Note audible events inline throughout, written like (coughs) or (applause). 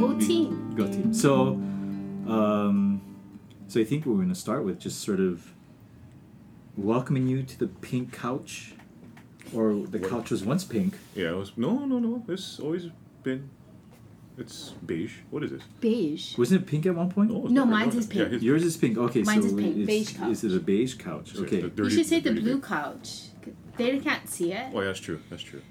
Go be- team. Go team. So, um, so I think we're going to start with just sort of welcoming you to the pink couch, or the What? couch was once pink. Yeah, it was no, no, no. It's always been. It's beige. What is this? Beige. Wasn't it pink at one point? No, No, mine's is Yeah, pink. his- Yours is pink. Okay, Mine's so is pink. It's, Beige Is it a beige couch? it's Okay. the You should say the dirty blue beige. couch. They can't see it. Oh, yeah, that's true. That's true.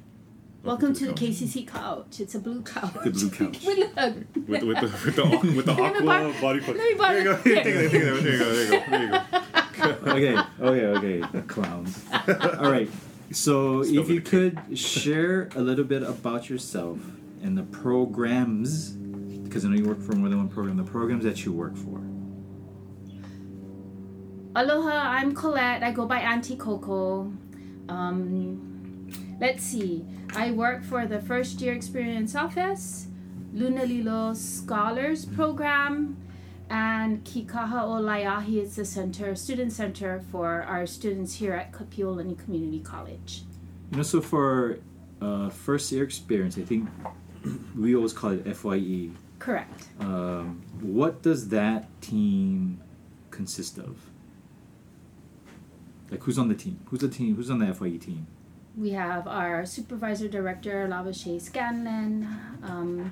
Welcome to the couch. KCC couch. It's a blue couch. The blue couch. (laughs) we look. With, with the with the (laughs) with the aqua borrow- body foot. let me borrow- There you go. here. (laughs) Take it, take it. There you go. There you go. There you go. okay, okay, okay, clowns. All right. So, Still if you could share a little bit about yourself and the programs, because I know you work for more than one program, the programs that you work for. Aloha, I'm Colette. I go by Auntie Coco. Um, let's see. I work for the First Year Experience Office, Lunalilo Scholars Program, and Kikaha o Laiahi is the center, student center for our students here at Kapiolani Community College. You know, so for uh, first year experience, I think (clears throat) we always call it FYE. Correct. Um, what does that team consist of? Like, who's on the team? Who's the team? Who's on the FYE team? We have our supervisor director, Lavashe Scanlon, um,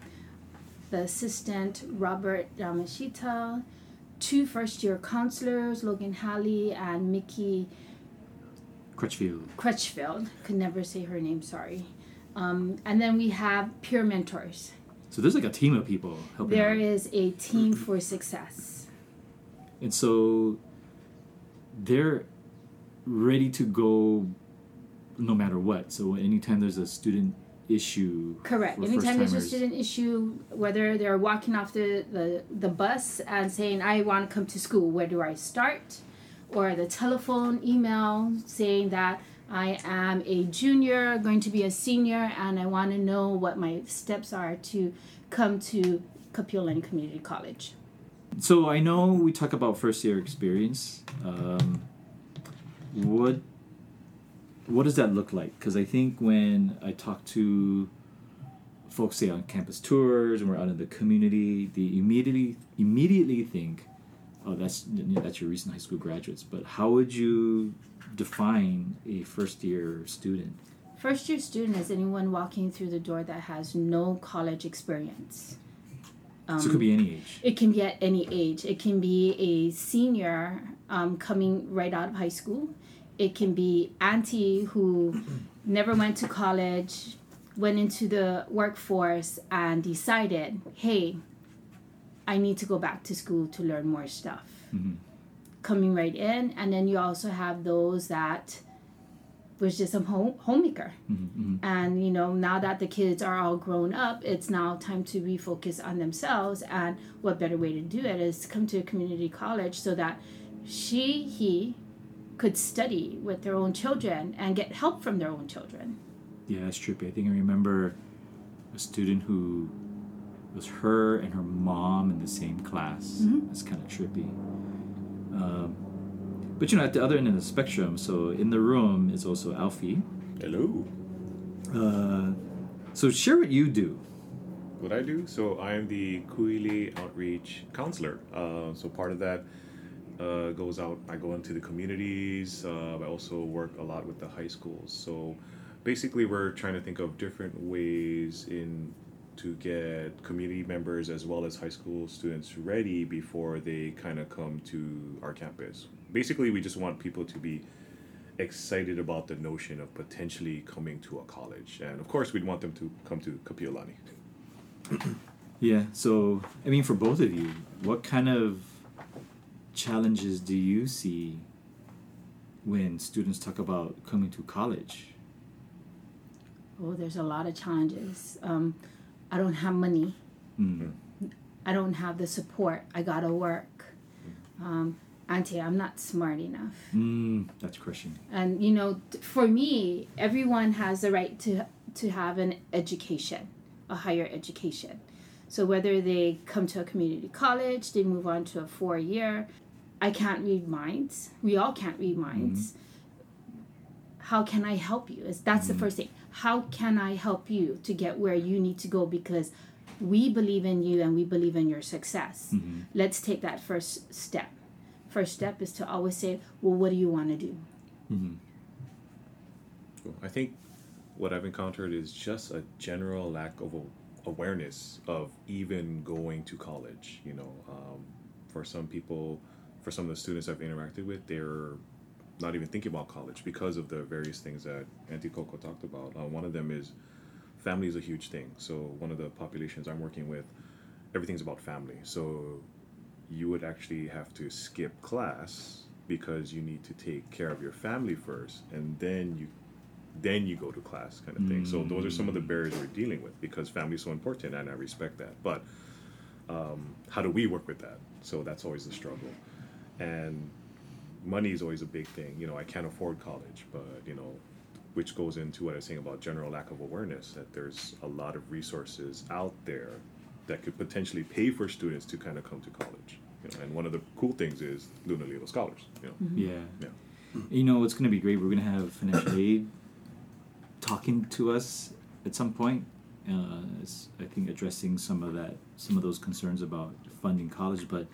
the assistant, Robert Yamashita, two first year counselors, Logan Halley and Mickey Crutchfield. Crutchfield. Could never say her name, sorry. Um, and then we have peer mentors. So there's like a team of people helping There out. is a team for success. And so they're ready to go no matter what. So anytime there's a student issue. Correct. Anytime there's a student issue, whether they're walking off the, the, the bus and saying, I want to come to school, where do I start? Or the telephone, email saying that I am a junior, going to be a senior, and I want to know what my steps are to come to Kapiolani Community College. So I know we talk about first year experience. Um, what what does that look like? Because I think when I talk to folks say on campus tours and we're out in the community, they immediately immediately think, "Oh, that's you know, that's your recent high school graduates." But how would you define a first year student? First year student is anyone walking through the door that has no college experience. Um, so it could be any age. It can be at any age. It can be a senior um, coming right out of high school. It can be auntie who never went to college, went into the workforce, and decided, hey, I need to go back to school to learn more stuff. Mhm. Coming right in. And then you also have those that was just a home, homemaker. Mhm, mhm. And you know, now that the kids are all grown up, it's now time to refocus on themselves. And what better way to do it is to come to a community college so that she, he could study with their own children and get help from their own children. Yeah, that's trippy. I think I remember a student who was her and her mom in the same class. Mhm. That's kind of trippy. Um, but you know, at the other end of the spectrum, so in the room is also Alfie. Hello. Uh, so share what you do. What I do? So I am the Kuili Outreach Counselor. Uh, so part of that uh, goes out. I go into the communities. Uh, I also work a lot with the high schools. So basically, we're trying to think of different ways in to get community members as well as high school students ready before they kind of come to our campus. Basically, we just want people to be excited about the notion of potentially coming to a college, and of course, we'd want them to come to Kapiolani. Yeah. So I mean, for both of you, what kind of challenges do you see when students talk about coming to college? Oh, there's a lot of challenges. Um, I don't have money. Mm. I don't have the support. I gotta work. Um, Auntie, I'm not smart enough. Mm, that's crushing. and you know for me everyone has the right to to have an education a higher education so whether they come to a community college they move on to a four year i can't read minds we all can't read minds how can i help you is that's the first thing how can i help you to get where you need to go because we believe in you and we believe in your success. Mm-hmm. Let's take that first step. First step is to always say, well, what do you want to do? Mm-hmm. Cool. I think what I've encountered is just a general lack of awareness of even going to college. You know, um, for some people, for some of the students I've interacted with, they're not even thinking about college because of the various things that Auntie Coco talked about. Uh, one of them is family is a huge thing. So one of the populations I'm working with, everything's about family. So you would actually have to skip class because you need to take care of your family first, and then you then you go to class kind of thing. So those are some of the barriers we're dealing with because family is so important, and I respect that. But um, how do we work with that? So that's always the struggle, and money is always a big thing. You know, I can't afford college, but you know, which goes into what I was saying about general lack of awareness that there's a lot of resources out there that could potentially pay for students to kind of come to college. You know, and one of the cool things is Lunalilo Scholars. You know, Yeah. Yeah. You know, it's going to be great. We're going to have financial aid talking to us at some point. Uh, I think addressing some of that, some of those concerns about funding college. But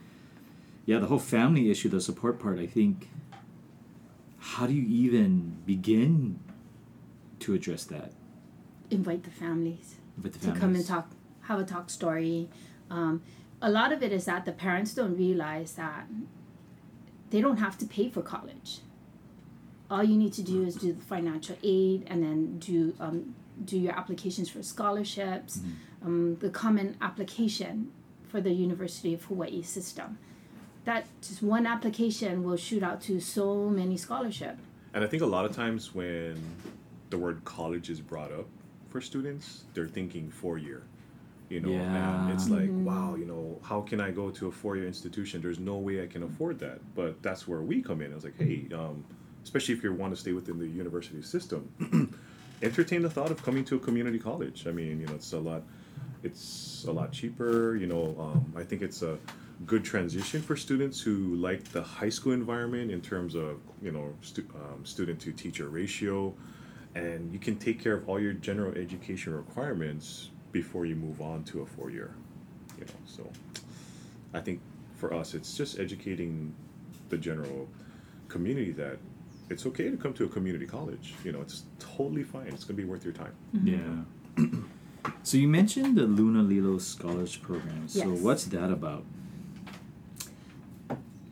yeah, the whole family issue, the support part. I think. How do you even begin to address that Invite the families. with the to come and talk, have a talk story. Um, a lot of it is that the parents don't realize that they don't have to pay for college. All you need to do is do the financial aid and then do um, do your applications for scholarships, Mm-hmm. um, the common application for the University of Hawaii system. That just one application will shoot out to so many scholarship. And I think a lot of times when the word college is brought up for students, they're thinking four year. You know, and it's Yeah. like, wow, you know, how can I go to a four year institution? There's no way I can afford that. But that's where we come in. I was like, hey, um, especially if you want to stay within the university system, (clears throat) entertain the thought of coming to a community college. I mean, you know, it's a lot, it's a lot cheaper. You know, um, I think it's a good transition for students who like the high school environment in terms of you know stu- um, student to teacher ratio, and you can take care of all your general education requirements before you move on to a four year. You know, so I think for us, it's just educating the general community that it's okay to come to a community college. You know, it's totally fine. It's going to be worth your time. Yeah. (clears throat) so you mentioned the Lunalilo Scholars Program. So Yes. what's that about?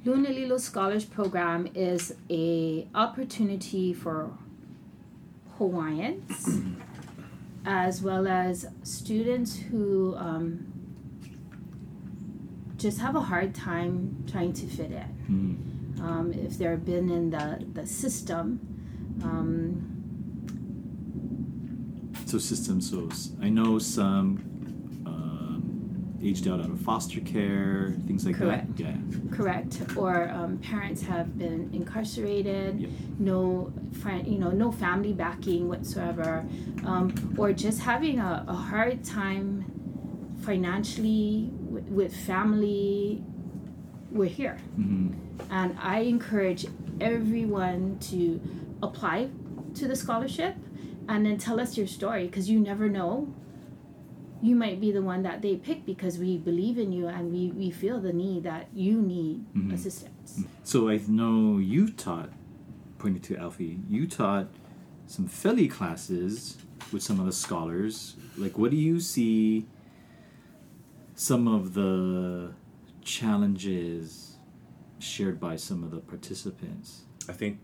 Lunalilo Scholars Program is a opportunity for Hawaiians (clears throat) as well as students who um, just have a hard time trying to fit in. Mm. Um, if they've been in the, the system, um, So systems. So I know some aged out out of foster care, things like Correct. that. Yeah. correct, or um, parents have been incarcerated, Yep. no, fi- you know, no family backing whatsoever, um, or just having a, a hard time financially with, with family. We're here, hmm and I encourage everyone to apply to the scholarship, and then tell us your story because you never know. You might be the one that they pick because we believe in you and we, we feel the need that you need Mhm. assistance. So I know you taught, pointing to Alfie, you taught some Philly classes with some of the scholars. Like, what do you see? Some of the challenges shared by some of the participants. I think,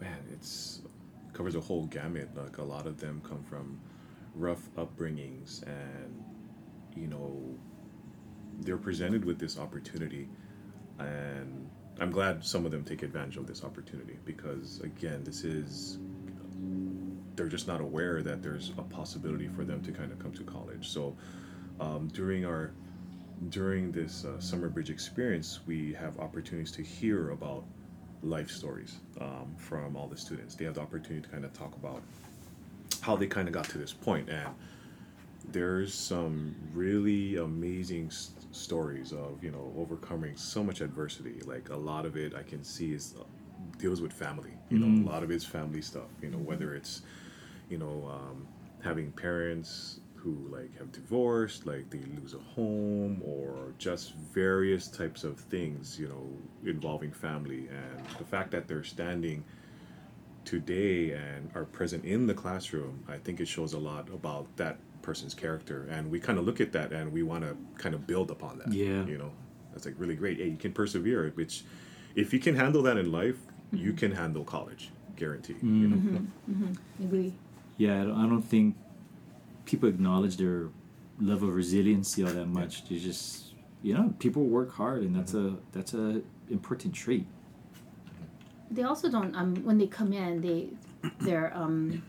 man, it's covers a whole gamut. Like a lot of them come from rough upbringings, and you know, they're presented with this opportunity, and I'm glad some of them take advantage of this opportunity because again, this is they're just not aware that there's a possibility for them to kind of come to college. So um, during our during this uh, summer bridge experience, we have opportunities to hear about life stories um, from all the students. They have the opportunity to kind of talk about how they kind of got to this point, and there's some really amazing s- stories of you know overcoming so much adversity. Like a lot of it, I can see is uh, deals with family. You know, a lot of it's family stuff. You know, whether it's you know um, having parents who like have divorced, like they lose a home, or just various types of things, you know, involving family. And the fact that they're standing today and are present in the classroom, I think it shows a lot about that person's character. And we kind of look at that and we want to kind of build upon that. Yeah. You know, that's like really great. Hey, you can persevere, which if you can handle that in life, you mm-hmm. can handle college, guarantee. You mm-hmm. know? Mm-hmm. Agree. Yeah, I don't, I don't think people acknowledge their level of resiliency all that much. They just, you know, people work hard, and that's a that's a important trait. They also don't um when they come in they their um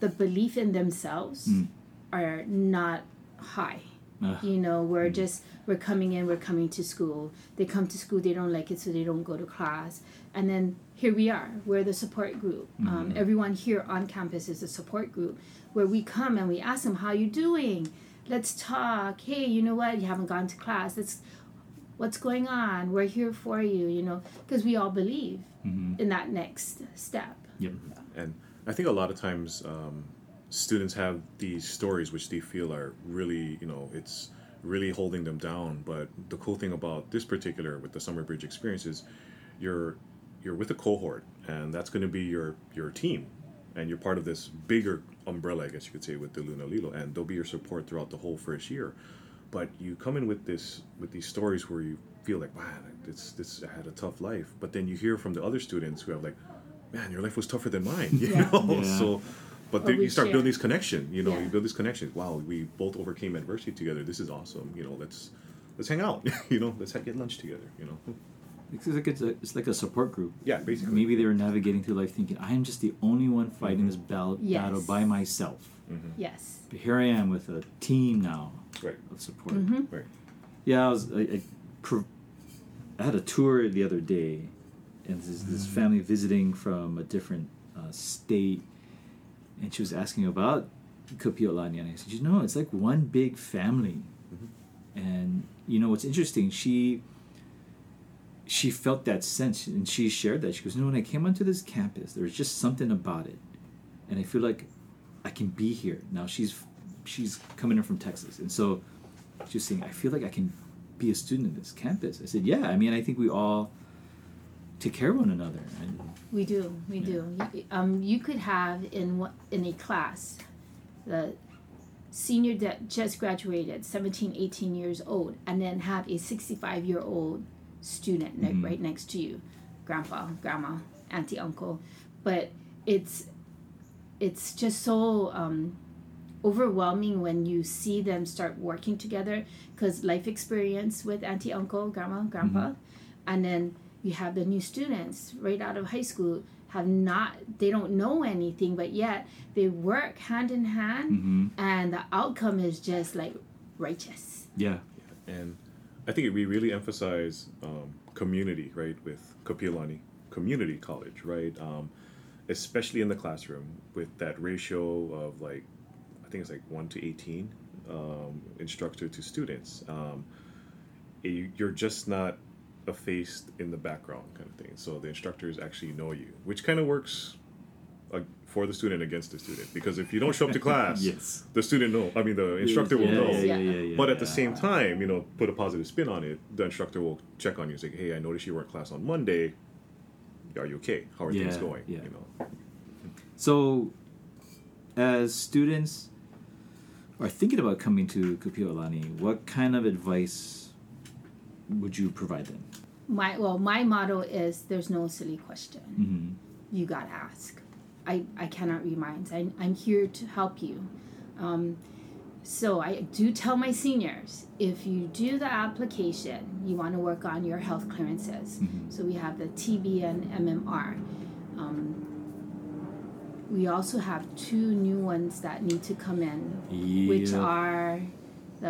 the belief in themselves Mm. are not high. Uh, You know, we're just we're coming in, we're coming to school. They come to school, they don't like it, so they don't go to class. And then here we are, we're the support group. Um, Mhm. everyone here on campus is a support group where we come and we ask them, "How you doing? Let's talk. Hey, you know what? You haven't gone to class. Let's what's going on? We're here for you. You know, because we all believe mhm. in that next step. Yep. And I think a lot of times um, students have these stories which they feel are really, you know, it's really holding them down. But the cool thing about this particular with the Summer Bridge experience is you're you're with a cohort, and that's going to be your your team, and you're part of this bigger umbrella, I guess you could say, with the Lunalilo, and they'll be your support throughout the whole first year. But you come in with this with these stories where you feel like, man, it's this I had a tough life. But then you hear from the other students who have like, man, your life was tougher than mine. (laughs) You Yeah. know, Yeah. so. But then you start share. building this connection. You know, Yeah. you build this connection. Wow, we both overcame adversity together. This is awesome. You know, let's let's hang out. (laughs) you know, let's get lunch together. You know, It's like it's, a, it's like a support group. yeah, basically. Maybe they were navigating through life thinking, I am just the only one fighting mm-hmm. this battle, Yes. battle by myself. Mhm. Yes. But here I am with a team now Right, of support. hmm right. Yeah, I was. I, I, pro- I had a tour the other day, and this, this family visiting from a different uh, state, and she was asking about Kapiolani, and I said, you know, it's like one big family, and you know what's interesting? She she felt that sense, and she shared that. She goes, you know, when I came onto this campus, there was just something about it, and I feel like I can be here now. She's she's coming in from Texas, and so she's saying, I feel like I can be a student in this campus. I said, Yeah, I mean, I think we all take care of one another. And We do, we Yeah. do. You- Um, you could have in in a class, the senior that just graduated, 17, 18 years old, and then have a 65 year old student Mhm. right next to you, grandpa, grandma, auntie, uncle. But it's it's just so um, overwhelming when you see them start working together because life experience with auntie, uncle, grandma, grandpa, and then you have the new students right out of high school have not they don't know anything but yet they work hand in hand hmm and the outcome is just like righteous. Yeah, And I think we really emphasize um, community, right, with Kapiolani Community College, right? Um, especially in the classroom with that ratio of like, I think it's like 1 to 18 um, instructor to students. Um, you- you're just not effaced in the background kind of thing. So the instructors actually know you, which kind of works uh, for the student against the student. Because if you don't show up to (laughs) class, yes. the student know. I mean, the instructor will yeah, know. Yeah, yeah, But at the same time, you know, put a positive spin on it. The instructor will check on you and say, "Hey, I noticed you were in class on Monday. Are you okay? How are things going?" yeah. You know, So, as students are thinking about coming to Kapiolani, what kind of advice would you provide them? my well my motto is there's no silly question hmm you gotta ask i i cannot remind I, i'm here to help you um, so i do tell my seniors if you do the application you want to work on your health clearances Mhm. so we have the tb and mmr um, we also have two new ones that need to come in which are the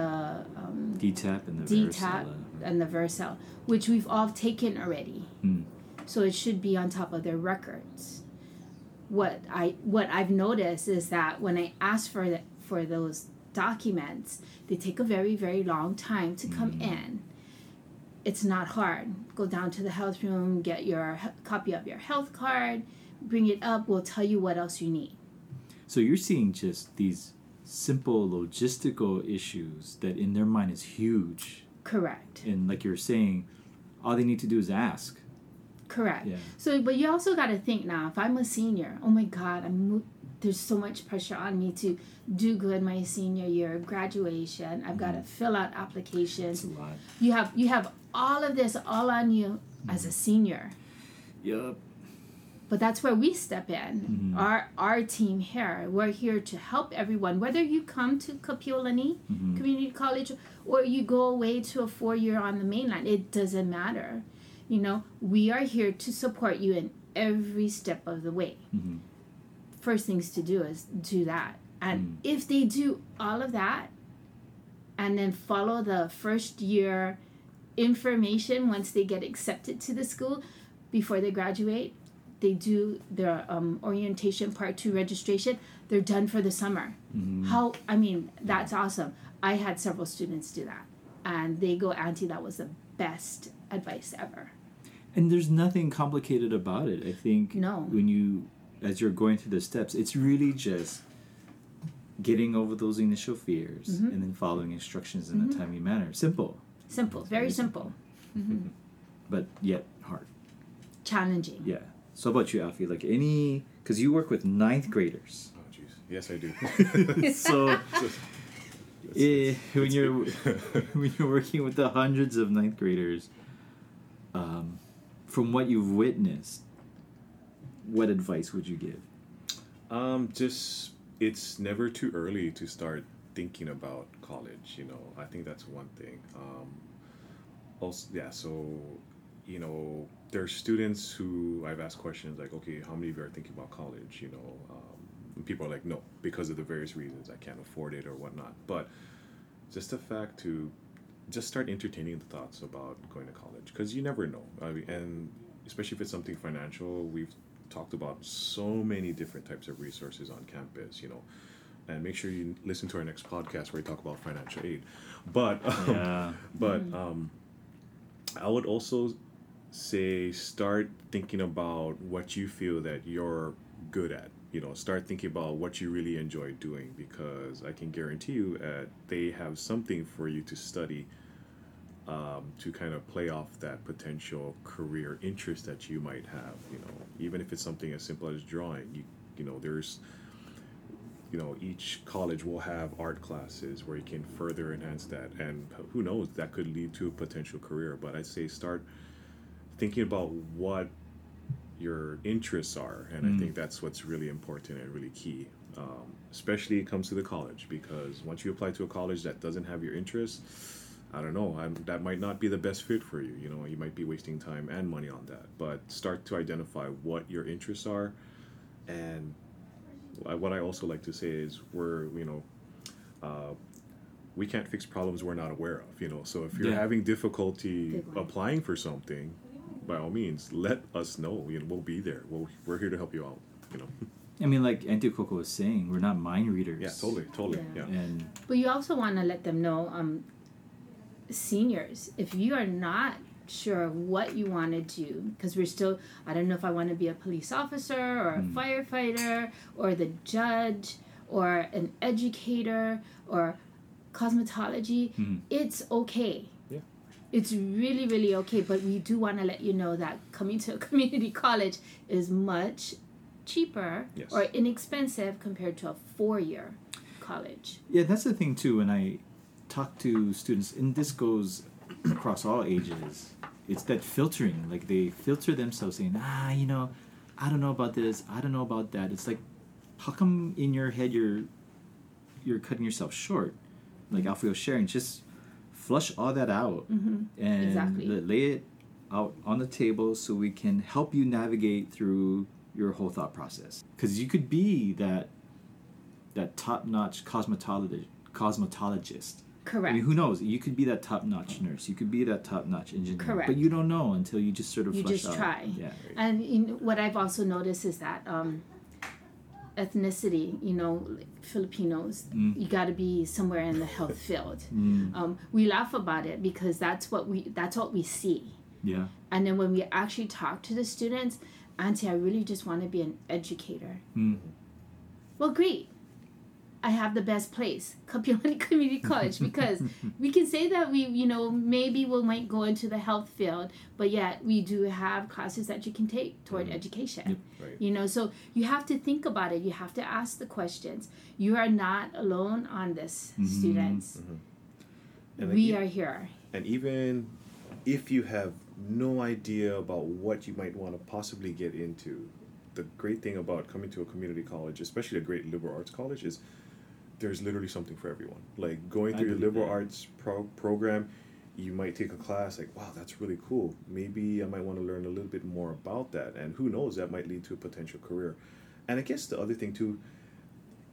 um, DTAP and the DTAP varicella. and the Vercel, which we've all taken already. Mm. So it should be on top of their records. What I what I've noticed is that when I ask for the, for those documents, they take a very very long time to come Mm. in. It's not hard. Go down to the health room, get your he- copy of your health card, bring it up. We'll tell you what else you need. So you're seeing just these simple logistical issues that in their mind is huge. Correct. And like you're saying, all they need to do is ask. Correct. Yeah. So, but you also got to think now. If I'm a senior, oh my God, I'm there's so much pressure on me to do good my senior year of graduation. I've got to fill out applications. It's a lot. You have you have all of this all on you as a senior. Yup. But that's where we step in. Mhm. Our our team here, we're here to help everyone. Whether you come to Kapiolani Mhm. Community College or you go away to a four year on the mainland, it doesn't matter. You know, we are here to support you in every step of the way. First things to do is do that. And Mm. if they do all of that and then follow the first year information once they get accepted to the school before they graduate, they do their um, orientation part two registration, they're done for the summer. Mhm. How, I mean, that's awesome. I had several students do that. And they go, Auntie, that was the best advice ever. And there's nothing complicated about it. I think No. when you, as you're going through the steps, it's really just getting over those initial fears Mhm. and then following instructions in a Mhm. timely manner. Simple, Simple, very simple, (laughs) but yet hard. challenging. Yeah. So about you, Alfie? Like any, because you work with ninth graders. Oh, jeez. Yes, I do. (laughs) (laughs) so eh, when you're when you're working with the hundreds of ninth graders, um, from what you've witnessed, what advice would you give? Um, just it's never too early to start thinking about college. You know, I think that's one thing. Um, also, yeah. So, you know, there are students who I've asked questions like, okay, how many of you are thinking about college? You know, um, people are like, no, because of the various reasons I can't afford it or whatnot. But just the fact to just start entertaining the thoughts about going to college because you never know. I mean, and especially if it's something financial, we've talked about so many different types of resources on campus. You know, and make sure you listen to our next podcast where we talk about financial aid. But (laughs) um, Yeah. but um, I would also say start thinking about what you feel that you're good at. You know, start thinking about what you really enjoy doing because I can guarantee you that they have something for you to study um, to kind of play off that potential career interest that you might have. You know, even if it's something as simple as drawing, you you know, there's you know each college will have art classes where you can further enhance that and who knows that could lead to a potential career but i say start thinking about what your interests are and i Mm. think that's what's really important and really key um, especially it comes to the college because once you apply to a college that doesn't have your interests i don't know. I'm, that might not be the best fit for you. You know you might be wasting time and money on that. But start to identify what your interests are. And what I also like to say is we're you know uh, we can't fix problems we're not aware of you know. So if you're Yeah. having difficulty applying for something by all means let us know. You know we'll be there. We'll, we're here to help you out you know. (laughs) I mean, like Auntie Coco was saying, we're not mind readers. yeah totally totally. Yeah. yeah, And But you also want to let them know, um, seniors, if you are not sure what you want to do, because we're still, I don't know if I want to be a police officer or a Mm. firefighter or the judge or an educator or cosmetology, Mm. it's okay. Yeah. It's really, really okay. But we do want to let you know that coming to a (laughs) community college is much cheaper Yes. or inexpensive compared to a four year college. yeah, that's the thing too. and I talk to students, and this goes across all ages, it's that filtering. Like they filter themselves, saying, "Ah, you know, I don't know about this. I don't know about that." It's like, how come in your head you're you're cutting yourself short? Like Alfie was sharing, just flush all that out Mm-hmm. and Exactly. lay it out on the table so we can help you navigate through your whole thought process because you could be that that top-notch cosmetologist cosmetologist Correct. I mean, who knows? You could be that top-notch nurse. You could be that top-notch engineer. Correct. But you don't know until you just sort of You just out. try. Yeah. And you know, what I've also noticed is that um, ethnicity, you know, Filipinos, Mm. you got to be somewhere in the health (laughs) field. Mm, Um, we laugh about it because that's what we that's what we see. yeah. And then when we actually talk to the students, Auntie, I really just want to be an educator. Mm. well, great. I have the best place, Kapiolani (laughs) Community College, because we can say that we, you know, maybe we might go into the health field, but yet we do have classes that you can take toward Mhm. education. Yep. Right. You know, so you have to think about it. You have to ask the questions. You are not alone on this, Mhm. students. And we again- are here. And even if you have no idea about what you might want to possibly get into, the great thing about coming to a community college, especially a great liberal arts college, is there's literally something for everyone. Like going through your liberal that. arts pro- program, you might take a class like, wow, that's really cool. Maybe I might want to learn a little bit more about that. And who knows, that might lead to a potential career. And I guess the other thing too,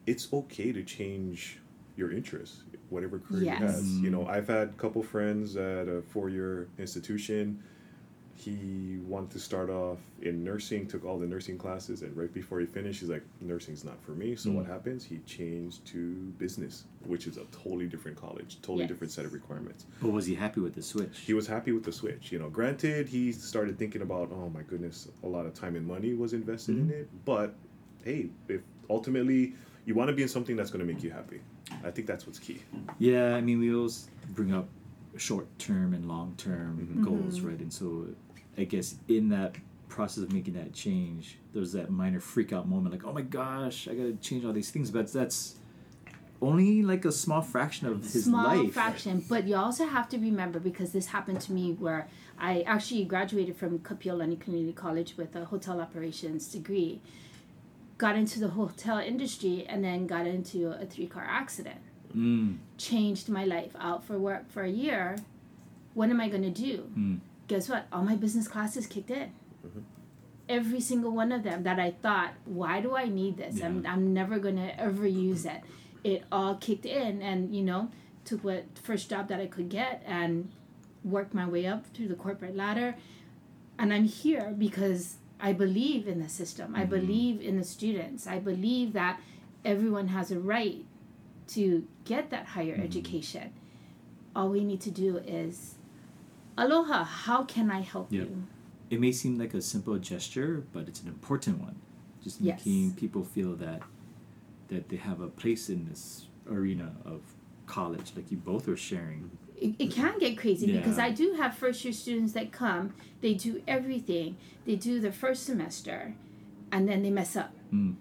it's okay to change your interests, whatever career Yes. you have. You know, I've had a couple friends at a four-year institution. He wanted to start off in nursing, took all the nursing classes, and right before he finished, he's like, "Nursing's not for me." So Mm. what happens? He changed to business, which is a totally different college, totally Yes. different set of requirements. But was he happy with the switch? He was happy with the switch. You know, granted, he started thinking about, oh my goodness, a lot of time and money was invested Mhm. in it. But hey, if ultimately you want to be in something that's going to make you happy, I think that's what's key. Yeah, I mean, we always bring up short term and long term Mhm. goals, Mhm. right? And so, I guess in that process of making that change, there's that minor freak out moment, like, oh my gosh, I gotta change all these things. But that's only like a small fraction of his small life. fraction but you also have to remember because this happened to me where i actually graduated from kapiolani community college with a hotel operations degree got into the hotel industry and then got into a three car accident Mm, changed my life out for work for a year what am i to do mm, guess what? All my business classes kicked in. Mhm. every single one of them that i thought why do i need this? I'm, I'm never going to ever use it. It all kicked in and you know took what first job that i could get and worked my way up through the corporate ladder. And i'm here because i believe in the system. I Mhm. believe in the students. I believe that everyone has a right to get that higher Mhm. education. All we need to do is aloha how can i help Yep. you It may seem like a simple gesture, but it's an important one. Just Yes. making people feel that that they have a place in this arena of college, like you both are sharing. it, it can get crazy because I do have first year students that come, they do everything, they do the first semester, and then they mess up. Mm.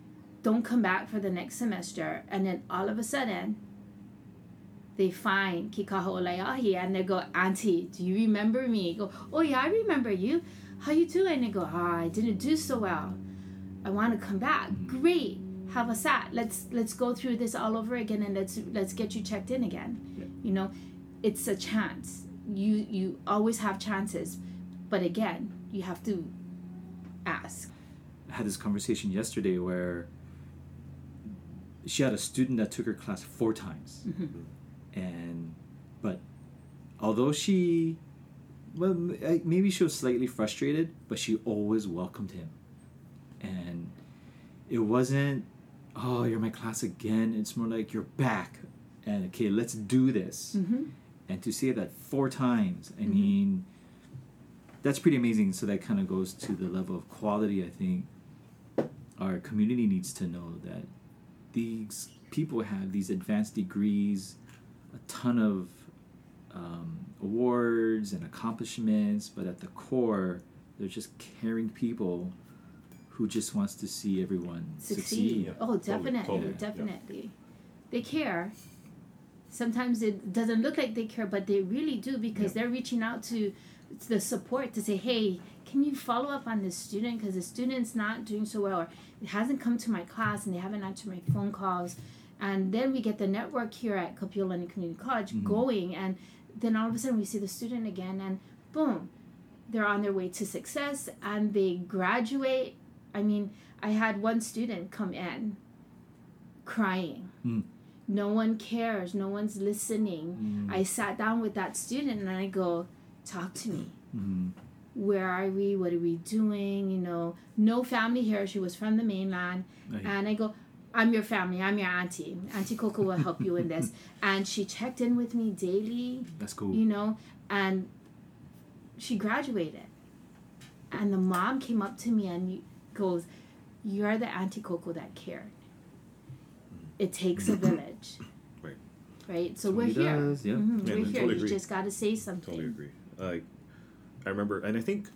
Don't come back for the next semester, and then all of a sudden, they find Kikaha o Laiahi and they go, Auntie, do you remember me? Go, oh yeah, I remember you. How you doing? And they go, ah, I didn't do so well. I want to come back. Great. Have a sat. Let's let's go through this all over again and let's let's get you checked in again. Yeah. You know, it's a chance. You you always have chances, but again, you have to ask. I had this conversation yesterday where she had a student that took her class four times, Mhm. And but although she, well, maybe she was slightly frustrated, but she always welcomed him, and it wasn't, oh, you're my class again. It's more like you're back, and okay, let's do this. Mm-hmm. And to say that four times, I Mhm. mean, that's pretty amazing. So that kind of goes to the level of quality. I think our community needs to know that these people have these advanced degrees, a ton of um, awards and accomplishments, but at the core, they're just caring people who just wants to see everyone succeed. succeed. Yeah, Oh, totally, definitely, totally, yeah. definitely. They care. Sometimes it doesn't look like they care, but they really do because Yeah. they're reaching out to the support to say, "Hey, can you follow up on this student because the student's not doing so well, or it hasn't come to my class and they haven't answered my phone calls." And then we get the network here at Kapiolani Community College Mhm. going, and then all of a sudden we see the student again, and boom, they're on their way to success and they graduate. I mean, I had one student come in crying. Mm. No one cares, no one's listening. Mm. I sat down with that student and I go, Talk to me. Mhm. Where are we? What are we doing? You know, no family here. She was from the mainland. Right. And I go, I'm your family. I'm your auntie. Auntie Coco will help you in this. (laughs) And she checked in with me daily That's cool. you know, and she graduated. And the mom came up to me and goes, You're the Auntie Coco that cared. it takes a (coughs) village. Right. Right. So we're he here. does, yeah. Mhm, Yeah, we're here. totally you agree. just got to say something. Totally agree. Like, I remember, and I think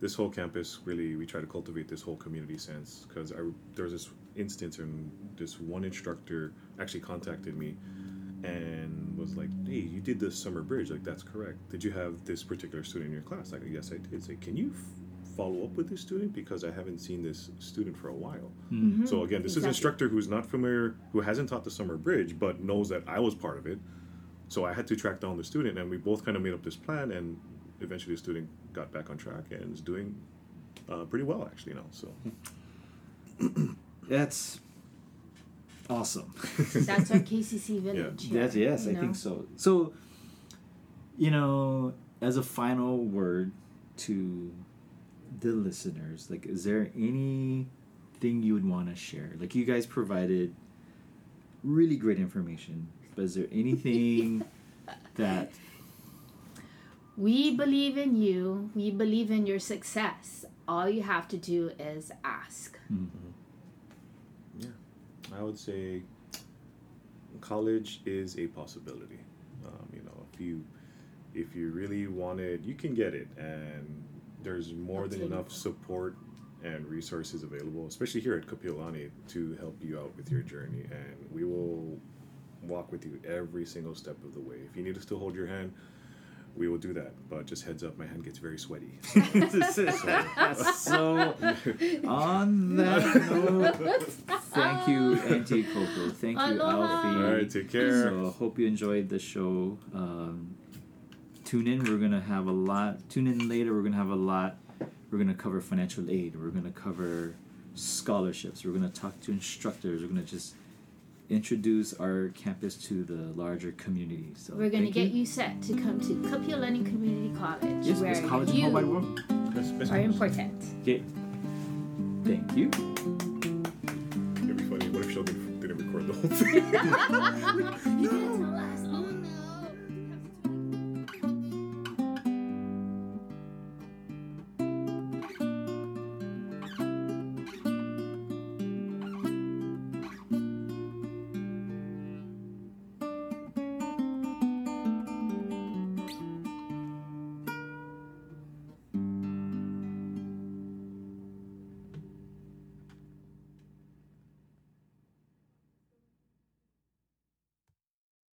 this whole campus really we try to cultivate this whole community sense because I there was this instance and this one instructor actually contacted me and was like, "Hey, you did the summer bridge. Like, that's correct. Did you have this particular student in your class?" Like, yes, I did. Say, can you f- follow up with this student because I haven't seen this student for a while. Mhm, So again, this is an instructor who's not familiar, who hasn't taught the summer bridge, but knows that I was part of it. So I had to track down the student, and we both kind of made up this plan, and eventually the student got back on track and is doing uh, pretty well actually now. So That's awesome. That's our (laughs) KCC village. here, That's yes, you I know? think so. So, you know, as a final word to the listeners, like, is there anything you would want to share? Like, you guys provided really great information, but is there anything (laughs) that We believe in you. We believe in your success. All you have to do is ask. Yeah, I would say college is a possibility. Um, you know, if you if you really want it, you can get it, and there's more than enough support and resources available, especially here at Kapiolani, to help you out with your journey. And we will walk with you every single step of the way. If you need us to hold your hand, we will do that. But just heads up, my hand gets very sweaty. (laughs) so on that note, thank you, Auntie Coco. Thank you, Aloha. Alfie. All right, take care. So hope you enjoyed the show. Um, tune in. We're gonna have a lot. Tune in later. We're gonna have a lot. We're gonna cover financial aid. We're gonna cover scholarships. We're gonna talk to instructors. We're gonna just introduce our campus to the larger community. So We're going to get you set to come to Kapiolani Community College, Yes, where best college you whole world. Best- best are important. Okay. Thank you. It'd be funny. What if Sheldon didn't record the whole thing? (laughs) (laughs) no.